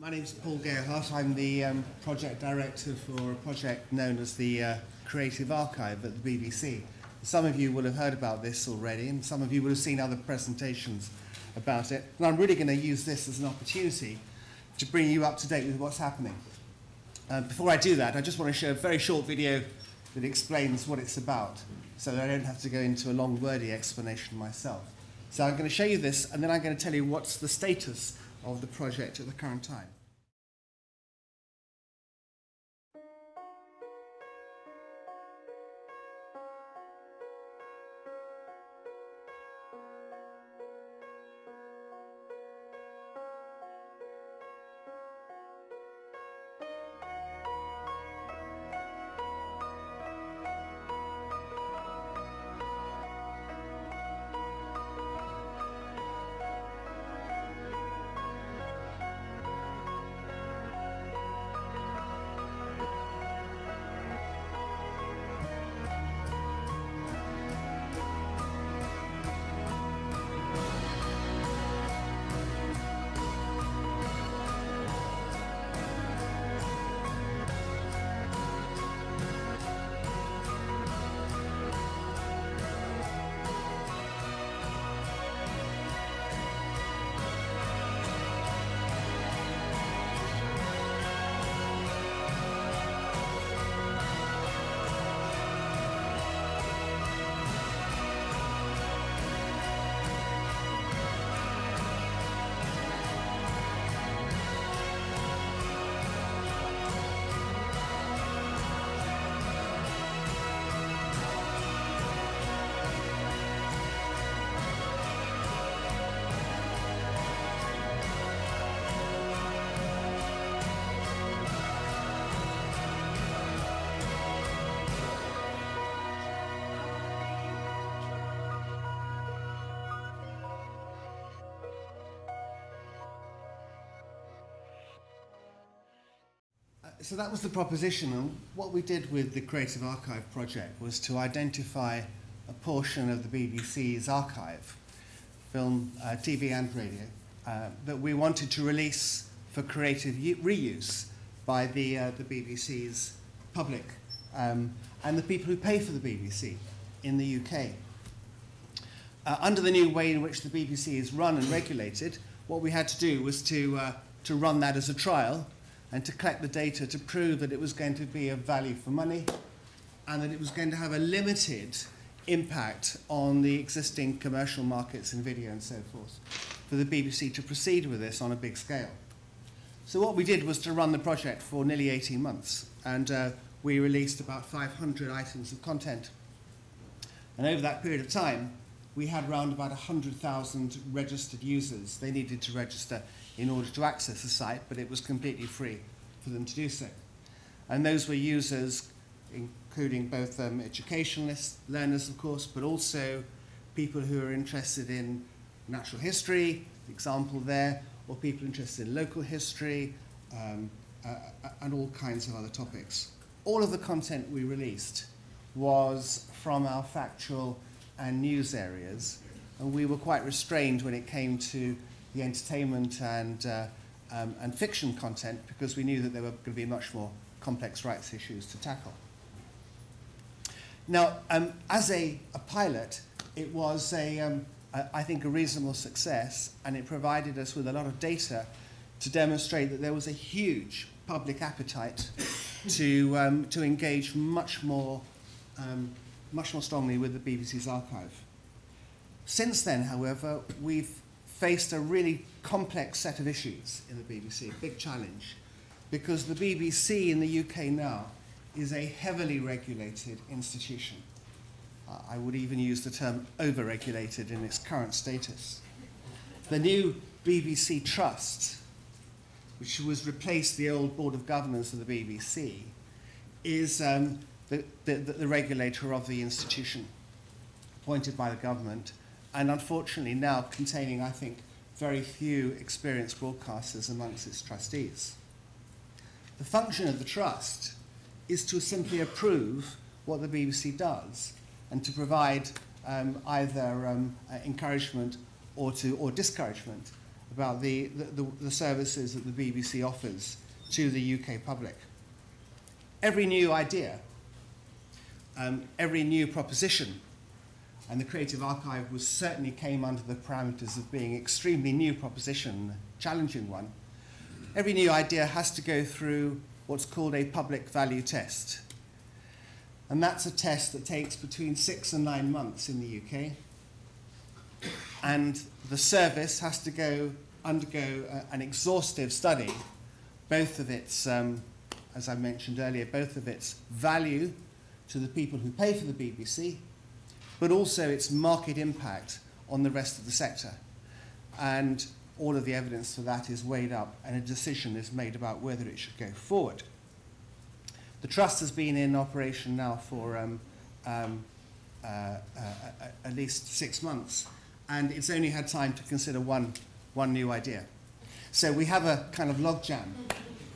My name's Paul Gerhardt. I'm the um, project director for a project known as the uh, Creative Archive at the BBC. Some of you will have heard about this already, and some of you will have seen other presentations about it. And I'm really going to use this as an opportunity to bring you up to date with what's happening. Uh, before I do that, I just want to show a very short video that explains what it's about, so that I don't have to go into a long, wordy explanation myself. So I'm going to show you this, and then I'm going to tell you what's the status of the project at the current time. So that was the proposition. And what we did with the Creative Archive project was to identify a portion of the BBC's archive, film, uh, TV, and radio, uh, that we wanted to release for creative reuse by the, uh, the BBC's public um, and the people who pay for the BBC in the UK. Uh, under the new way in which the BBC is run and regulated, what we had to do was to, uh, to run that as a trial and to collect the data to prove that it was going to be of value for money and that it was going to have a limited impact on the existing commercial markets in video and so forth for the BBC to proceed with this on a big scale. So what we did was to run the project for nearly 18 months and uh, we released about 500 items of content. And over that period of time, we had around about 100,000 registered users. They needed to register in order to access the site, but it was completely free for them to do so. And those were users, including both um, educationalists, learners, of course, but also people who are interested in natural history, example there, or people interested in local history, um, uh, and all kinds of other topics. All of the content we released was from our factual and news areas, and we were quite restrained when it came to the entertainment and, uh, um, and fiction content because we knew that there were going to be much more complex rights issues to tackle. Now, um, as a, a pilot, it was, a, um, a, I think, a reasonable success, and it provided us with a lot of data to demonstrate that there was a huge public appetite to, um, to engage much more, um, much more strongly with the BBC's archive. Since then, however, we've faced a really complex set of issues in the BBC, a big challenge, because the BBC in the UK now is a heavily regulated institution. Uh, I would even use the term over-regulated in its current status. The new BBC Trust, which was replaced the old Board of Governors of the BBC, is um, the, the, the regulator of the institution, appointed by the government, and unfortunately now containing, I think, very few experienced broadcasters amongst its trustees. The function of the trust is to simply approve what the BBC does and to provide um, either um, uh, encouragement or, to, or discouragement about the, the, the, services that the BBC offers to the UK public. Every new idea, um, every new proposition, and the Creative Archive was certainly came under the parameters of being extremely new proposition, challenging one. Every new idea has to go through what's called a public value test. And that's a test that takes between six and nine months in the UK. And the service has to go undergo a, an exhaustive study, both of its, um, as I mentioned earlier, both of its value to the people who pay for the BBC, but also its market impact on the rest of the sector. And all of the evidence for that is weighed up and a decision is made about whether it should go forward. The trust has been in operation now for um, um, uh, uh, at least six months, and it's only had time to consider one, one new idea. So we have a kind of logjam.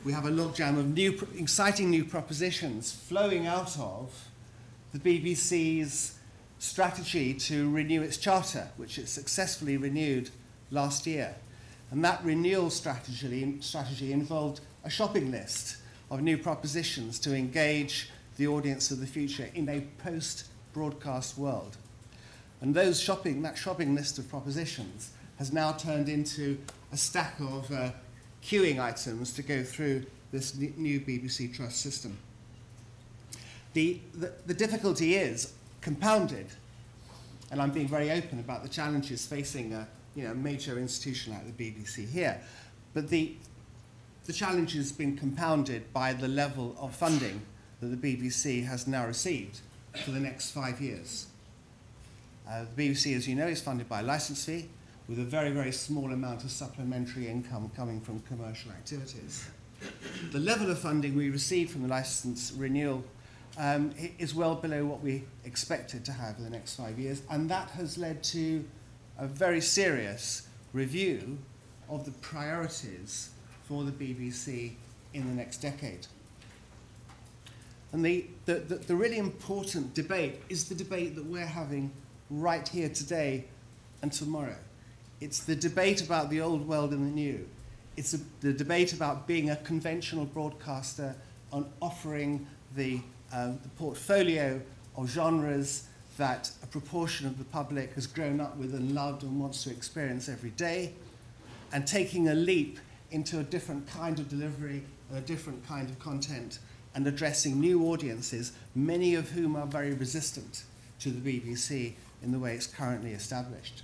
We have a logjam of new, exciting new propositions flowing out of the BBC's strategy to renew its charter, which it successfully renewed last year. And that renewal strategy, strategy involved a shopping list of new propositions to engage the audience of the future in a post-broadcast world. And those shopping, that shopping list of propositions has now turned into a stack of uh, queuing items to go through this new BBC Trust system. The, the, the difficulty is compounded, and I'm being very open about the challenges facing a you know, major institution like the BBC here, but the, the challenge has been compounded by the level of funding that the BBC has now received for the next five years. Uh, the BBC, as you know, is funded by a license fee with a very, very small amount of supplementary income coming from commercial activities. The level of funding we received from the license renewal um, is well below what we expected to have in the next five years, and that has led to a very serious review of the priorities for the BBC in the next decade. And the, the, the, the, really important debate is the debate that we're having right here today and tomorrow. It's the debate about the old world and the new. It's a, the debate about being a conventional broadcaster on offering the, uh, the portfolio of genres that a proportion of the public has grown up with and loved and wants to experience every day, and taking a leap into a different kind of delivery, a different kind of content, and addressing new audiences, many of whom are very resistant to the BBC in the way it's currently established.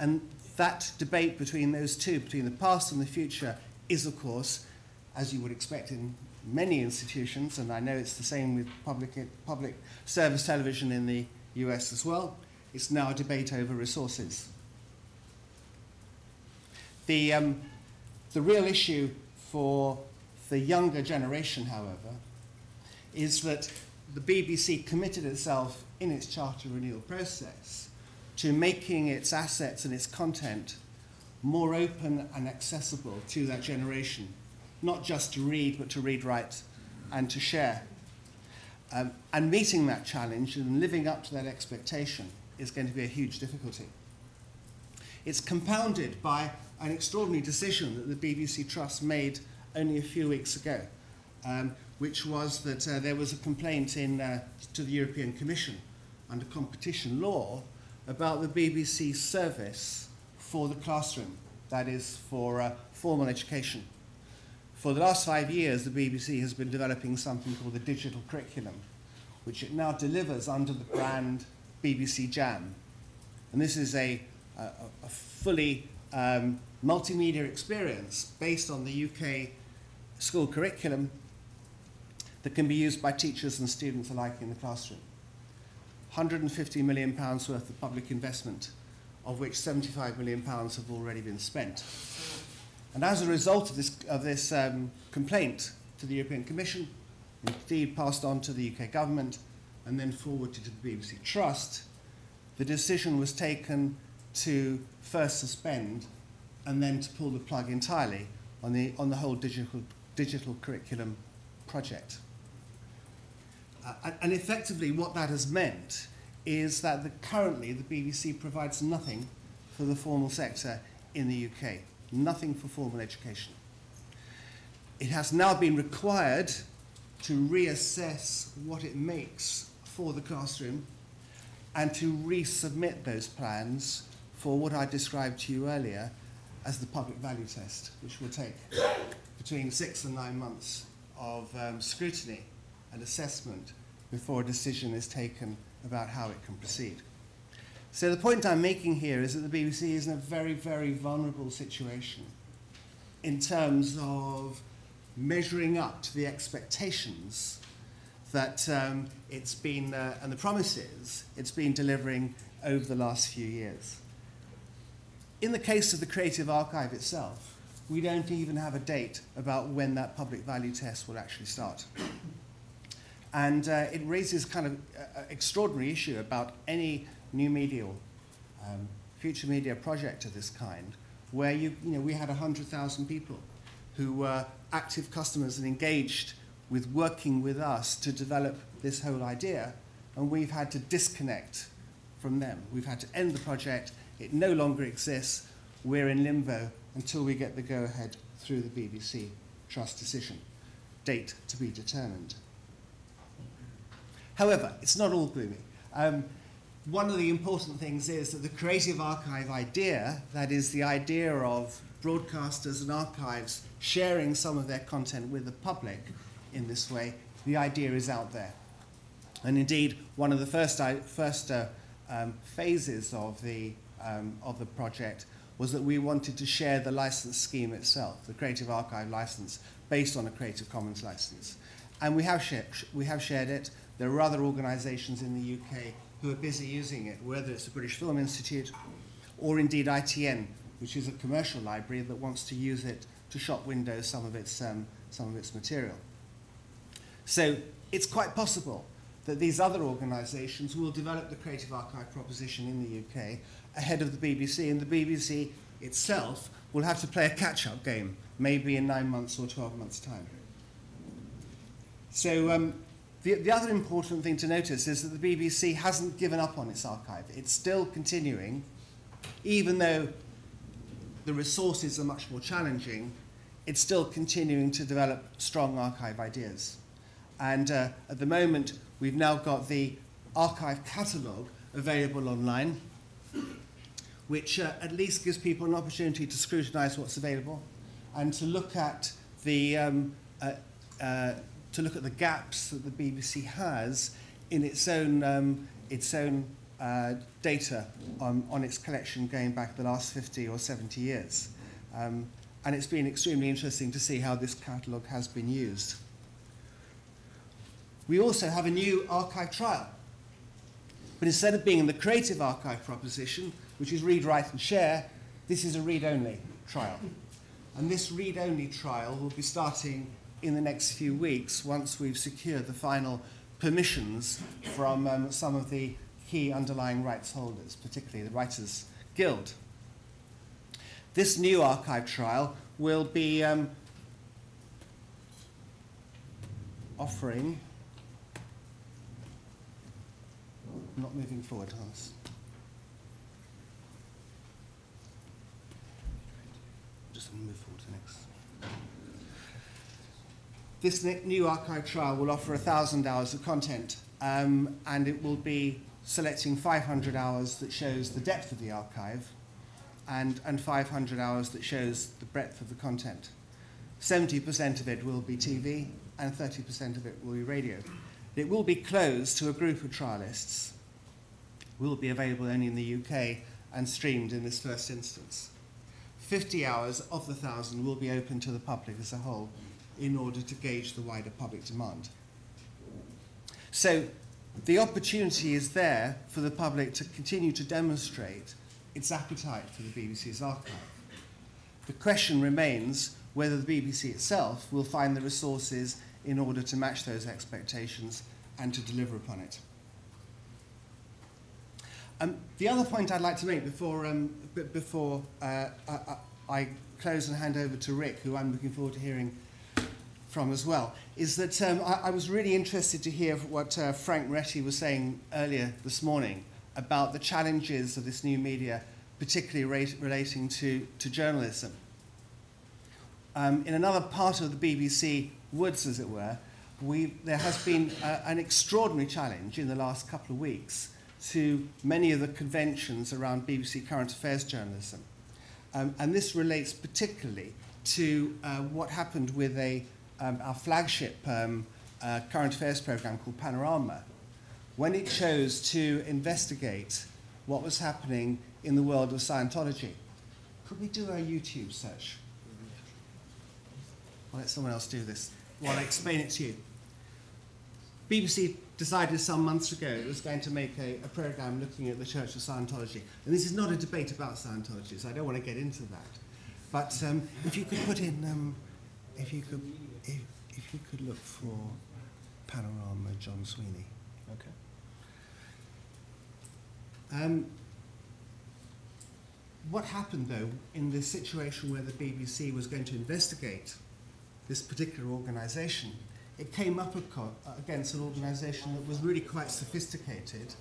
And that debate between those two, between the past and the future, is, of course, as you would expect in many institutions, and I know it's the same with public, public service television in the US as well, it's now a debate over resources. The, um, the real issue for the younger generation, however, is that the BBC committed itself in its charter renewal process to making its assets and its content more open and accessible to that generation, not just to read, but to read, write, and to share. Um, and meeting that challenge and living up to that expectation is going to be a huge difficulty. It's compounded by an extraordinary decision that the BBC Trust made only a few weeks ago, um, which was that uh, there was a complaint in, uh, to the European Commission under competition law about the BBC service for the classroom, that is, for uh, formal education. For the last five years, the BBC has been developing something called the digital curriculum, which it now delivers under the brand BBC Jam. And this is a, a, a fully um, multimedia experience based on the UK school curriculum that can be used by teachers and students alike in the classroom. 150 million pounds worth of public investment, of which 75 million pounds have already been spent. And as a result of this, of this um, complaint to the European Commission, indeed passed on to the UK government, and then forwarded to the BBC Trust, the decision was taken to first suspend and then to pull the plug entirely on the, on the whole digital, digital curriculum project. Uh, and effectively, what that has meant is that the, currently the BBC provides nothing for the formal sector in the UK, nothing for formal education. It has now been required to reassess what it makes for the classroom and to resubmit those plans for what I described to you earlier as the public value test, which will take between six and nine months of um, scrutiny and assessment before a decision is taken about how it can proceed. So the point I'm making here is that the BBC is in a very, very vulnerable situation in terms of measuring up to the expectations that um, it's been, uh, and the promises it's been delivering over the last few years. In the case of the Creative Archive itself, we don't even have a date about when that public value test will actually start. And uh, it raises kind of uh, extraordinary issue about any new media, um, future media project of this kind, where you, you know, we had 100,000 people who were active customers and engaged with working with us to develop this whole idea, and we've had to disconnect from them. We've had to end the project. It no longer exists. We're in limbo until we get the go ahead through the BBC trust decision. Date to be determined. However, it's not all gloomy. Um, one of the important things is that the Creative Archive idea, that is, the idea of broadcasters and archives sharing some of their content with the public in this way, the idea is out there. And indeed, one of the first, first uh, um, phases of the, um, of the project was that we wanted to share the license scheme itself, the Creative Archive license, based on a Creative Commons license. And we have, shared, we have shared it. There are other organisations in the UK who are busy using it, whether it's the British Film Institute or indeed ITN, which is a commercial library that wants to use it to shop window some of its, um, some of its material. So it's quite possible that these other organisations will develop the Creative Archive proposition in the UK ahead of the BBC, and the BBC itself will have to play a catch-up game, maybe in nine months or 12 months' time. So um, the, the other important thing to notice is that the BBC hasn't given up on its archive. It's still continuing, even though the resources are much more challenging, it's still continuing to develop strong archive ideas. And uh, at the moment, we've now got the archive catalogue available online, which uh, at least gives people an opportunity to scrutinise what's available and to look at the um, uh, uh, to look at the gaps that the BBC has in its own um, its own uh, data on, on its collection going back the last 50 or 70 years. Um, and it's been extremely interesting to see how this catalogue has been used. We also have a new archive trial. But instead of being in the creative archive proposition, which is read, write, and share, this is a read only trial. And this read only trial will be starting in the next few weeks once we've secured the final permissions from um, some of the key underlying rights holders, particularly the Writers Guild. This new archive trial will be um, offering. not moving forward, Hans. Just move forward to the next. This new archive trial will offer 1,000 hours of content, um, and it will be selecting 500 hours that shows the depth of the archive and, and 500 hours that shows the breadth of the content. 70% of it will be TV and 30% of it will be radio. It will be closed to a group of trialists, will be available only in the UK and streamed in this first instance. 50 hours of the 1,000 will be open to the public as a whole in order to gauge the wider public demand. So the opportunity is there for the public to continue to demonstrate its appetite for the BBC's archive. The question remains whether the BBC itself will find the resources in order to match those expectations and to deliver upon it. Um, the other point I'd like to make before, um, before uh, I, I close and hand over to Rick, who I'm looking forward to hearing from as well, is that um, I, I was really interested to hear what uh, Frank Moretti was saying earlier this morning about the challenges of this new media particularly rate, relating to, to journalism. Um, in another part of the BBC woods, as it were, we, there has been an extraordinary challenge in the last couple of weeks to many of the conventions around BBC current affairs journalism. Um, and this relates particularly to uh, what happened with a, um, our flagship um, uh, current affairs program called Panorama, when it chose to investigate what was happening in the world of Scientology. Could we do a YouTube search? I'll let someone else do this while I explain it to you. BBC decided some months ago it was going to make a, a program looking at the Church of Scientology. And this is not a debate about Scientology, so I don't want to get into that. But um, if you could put in, um, if you could, if, if you could look for Panorama John Sweeney. Okay. Um, what happened, though, in this situation where the BBC was going to investigate this particular organisation, it came up against an organisation that was really quite sophisticated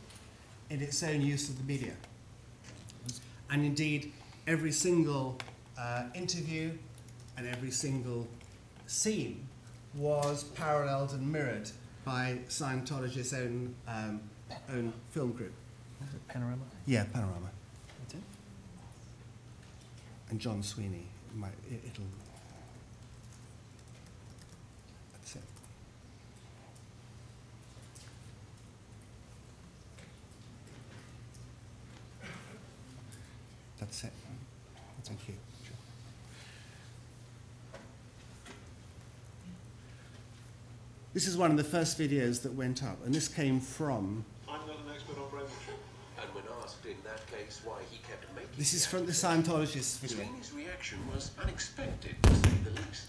in its own use of the media. And indeed, every single uh, interview and every single scene was paralleled and mirrored by Scientology's own, um, own film group. Was it Panorama? Yeah, Panorama. That's it? And John Sweeney. Might, it, it'll. That's it. That's it. Thank you. This is one of the first videos that went up, and this came from. I'm not an expert on brain washing. And when asked in that case why he kept making This is the from the accident, Scientologist video. Sweeney's reaction was unexpected, to say the least.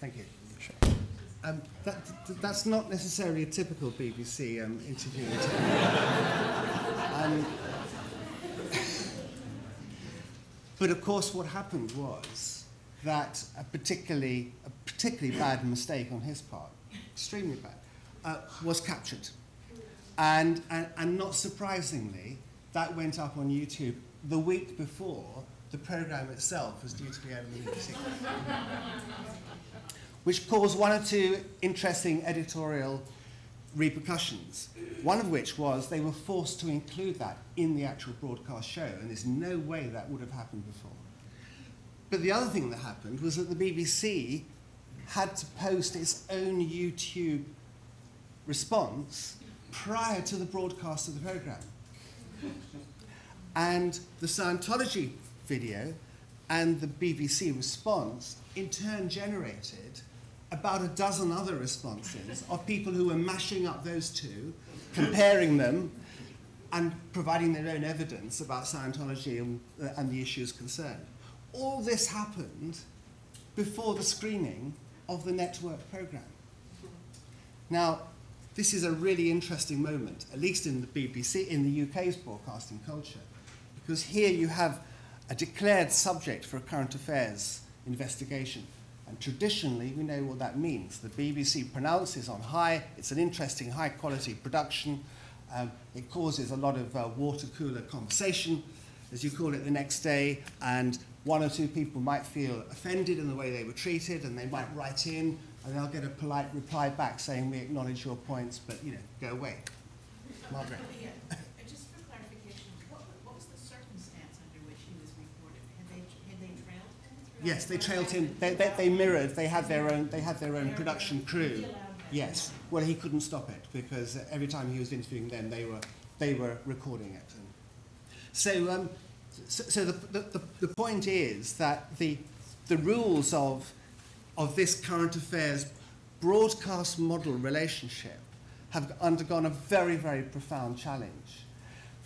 Thank you. Um, that, th- that's not necessarily a typical BBC um, interview. um, but of course, what happened was that a particularly, a particularly bad mistake on his part, extremely bad, uh, was captured. And, and, and not surprisingly, that went up on YouTube the week before the program itself was due to be aired on the which caused one or two interesting editorial repercussions. One of which was they were forced to include that in the actual broadcast show, and there's no way that would have happened before. But the other thing that happened was that the BBC had to post its own YouTube response prior to the broadcast of the program. And the Scientology video and the BBC response in turn generated about a dozen other responses of people who were mashing up those two, comparing them, and providing their own evidence about Scientology and, uh, and the issues concerned. All this happened before the screening of the network program. Now, this is a really interesting moment, at least in the BBC, in the UK's broadcasting culture, because here you have a declared subject for a current affairs investigation. And traditionally, we know what that means. The BBC pronounces on high, it's an interesting, high quality production. Um, it causes a lot of uh, water cooler conversation, as you call it, the next day. And one or two people might feel offended in the way they were treated, and they might write in, and they'll get a polite reply back saying, We acknowledge your points, but, you know, go away. Margaret. Yeah, uh, just for clarification, what, what was the circumstance under which he was reported? Had they, had they trailed him throughout? Yes, they trailed him. They, they, they mirrored. They had their own. They had their own production crew. Yes. Well, he couldn't stop it because every time he was interviewing them, they were they were recording it. So, um, so, so the, the, the point is that the the rules of of this current affairs broadcast model relationship have undergone a very very profound challenge.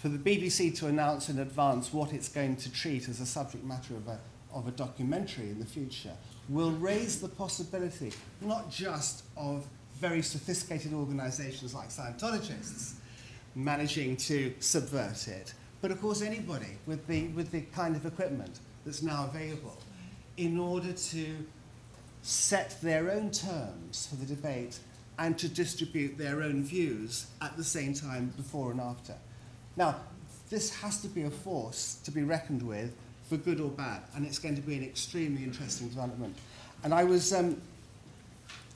for the BBC to announce in advance what it's going to treat as a subject matter of a, of a documentary in the future will raise the possibility not just of very sophisticated organizations like Scientologists managing to subvert it, but of course anybody with the, with the kind of equipment that's now available in order to set their own terms for the debate and to distribute their own views at the same time before and after. Now, this has to be a force to be reckoned with for good or bad, and it's going to be an extremely interesting development. And I was, um,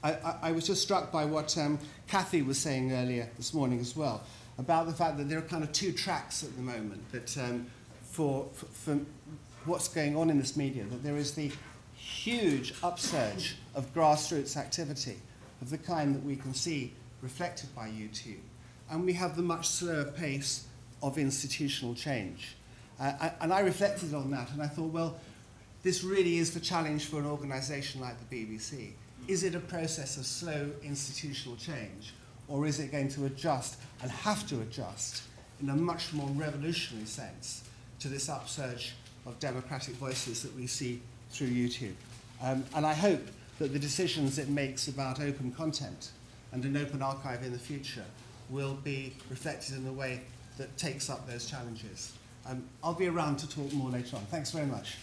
I, I, I was just struck by what um, Kathy was saying earlier this morning as well, about the fact that there are kind of two tracks at the moment that um, for, for, for what's going on in this media, that there is the huge upsurge of grassroots activity of the kind that we can see reflected by YouTube. And we have the much slower pace of institutional change. And I reflected on that and I thought, well, this really is the challenge for an organisation like the BBC. Is it a process of slow institutional change, or is it going to adjust and have to adjust in a much more revolutionary sense to this upsurge of democratic voices that we see through YouTube? Um, and I hope that the decisions it makes about open content and an open archive in the future will be reflected in a way that takes up those challenges. Um, I'll be around to talk more later on. Thanks very much.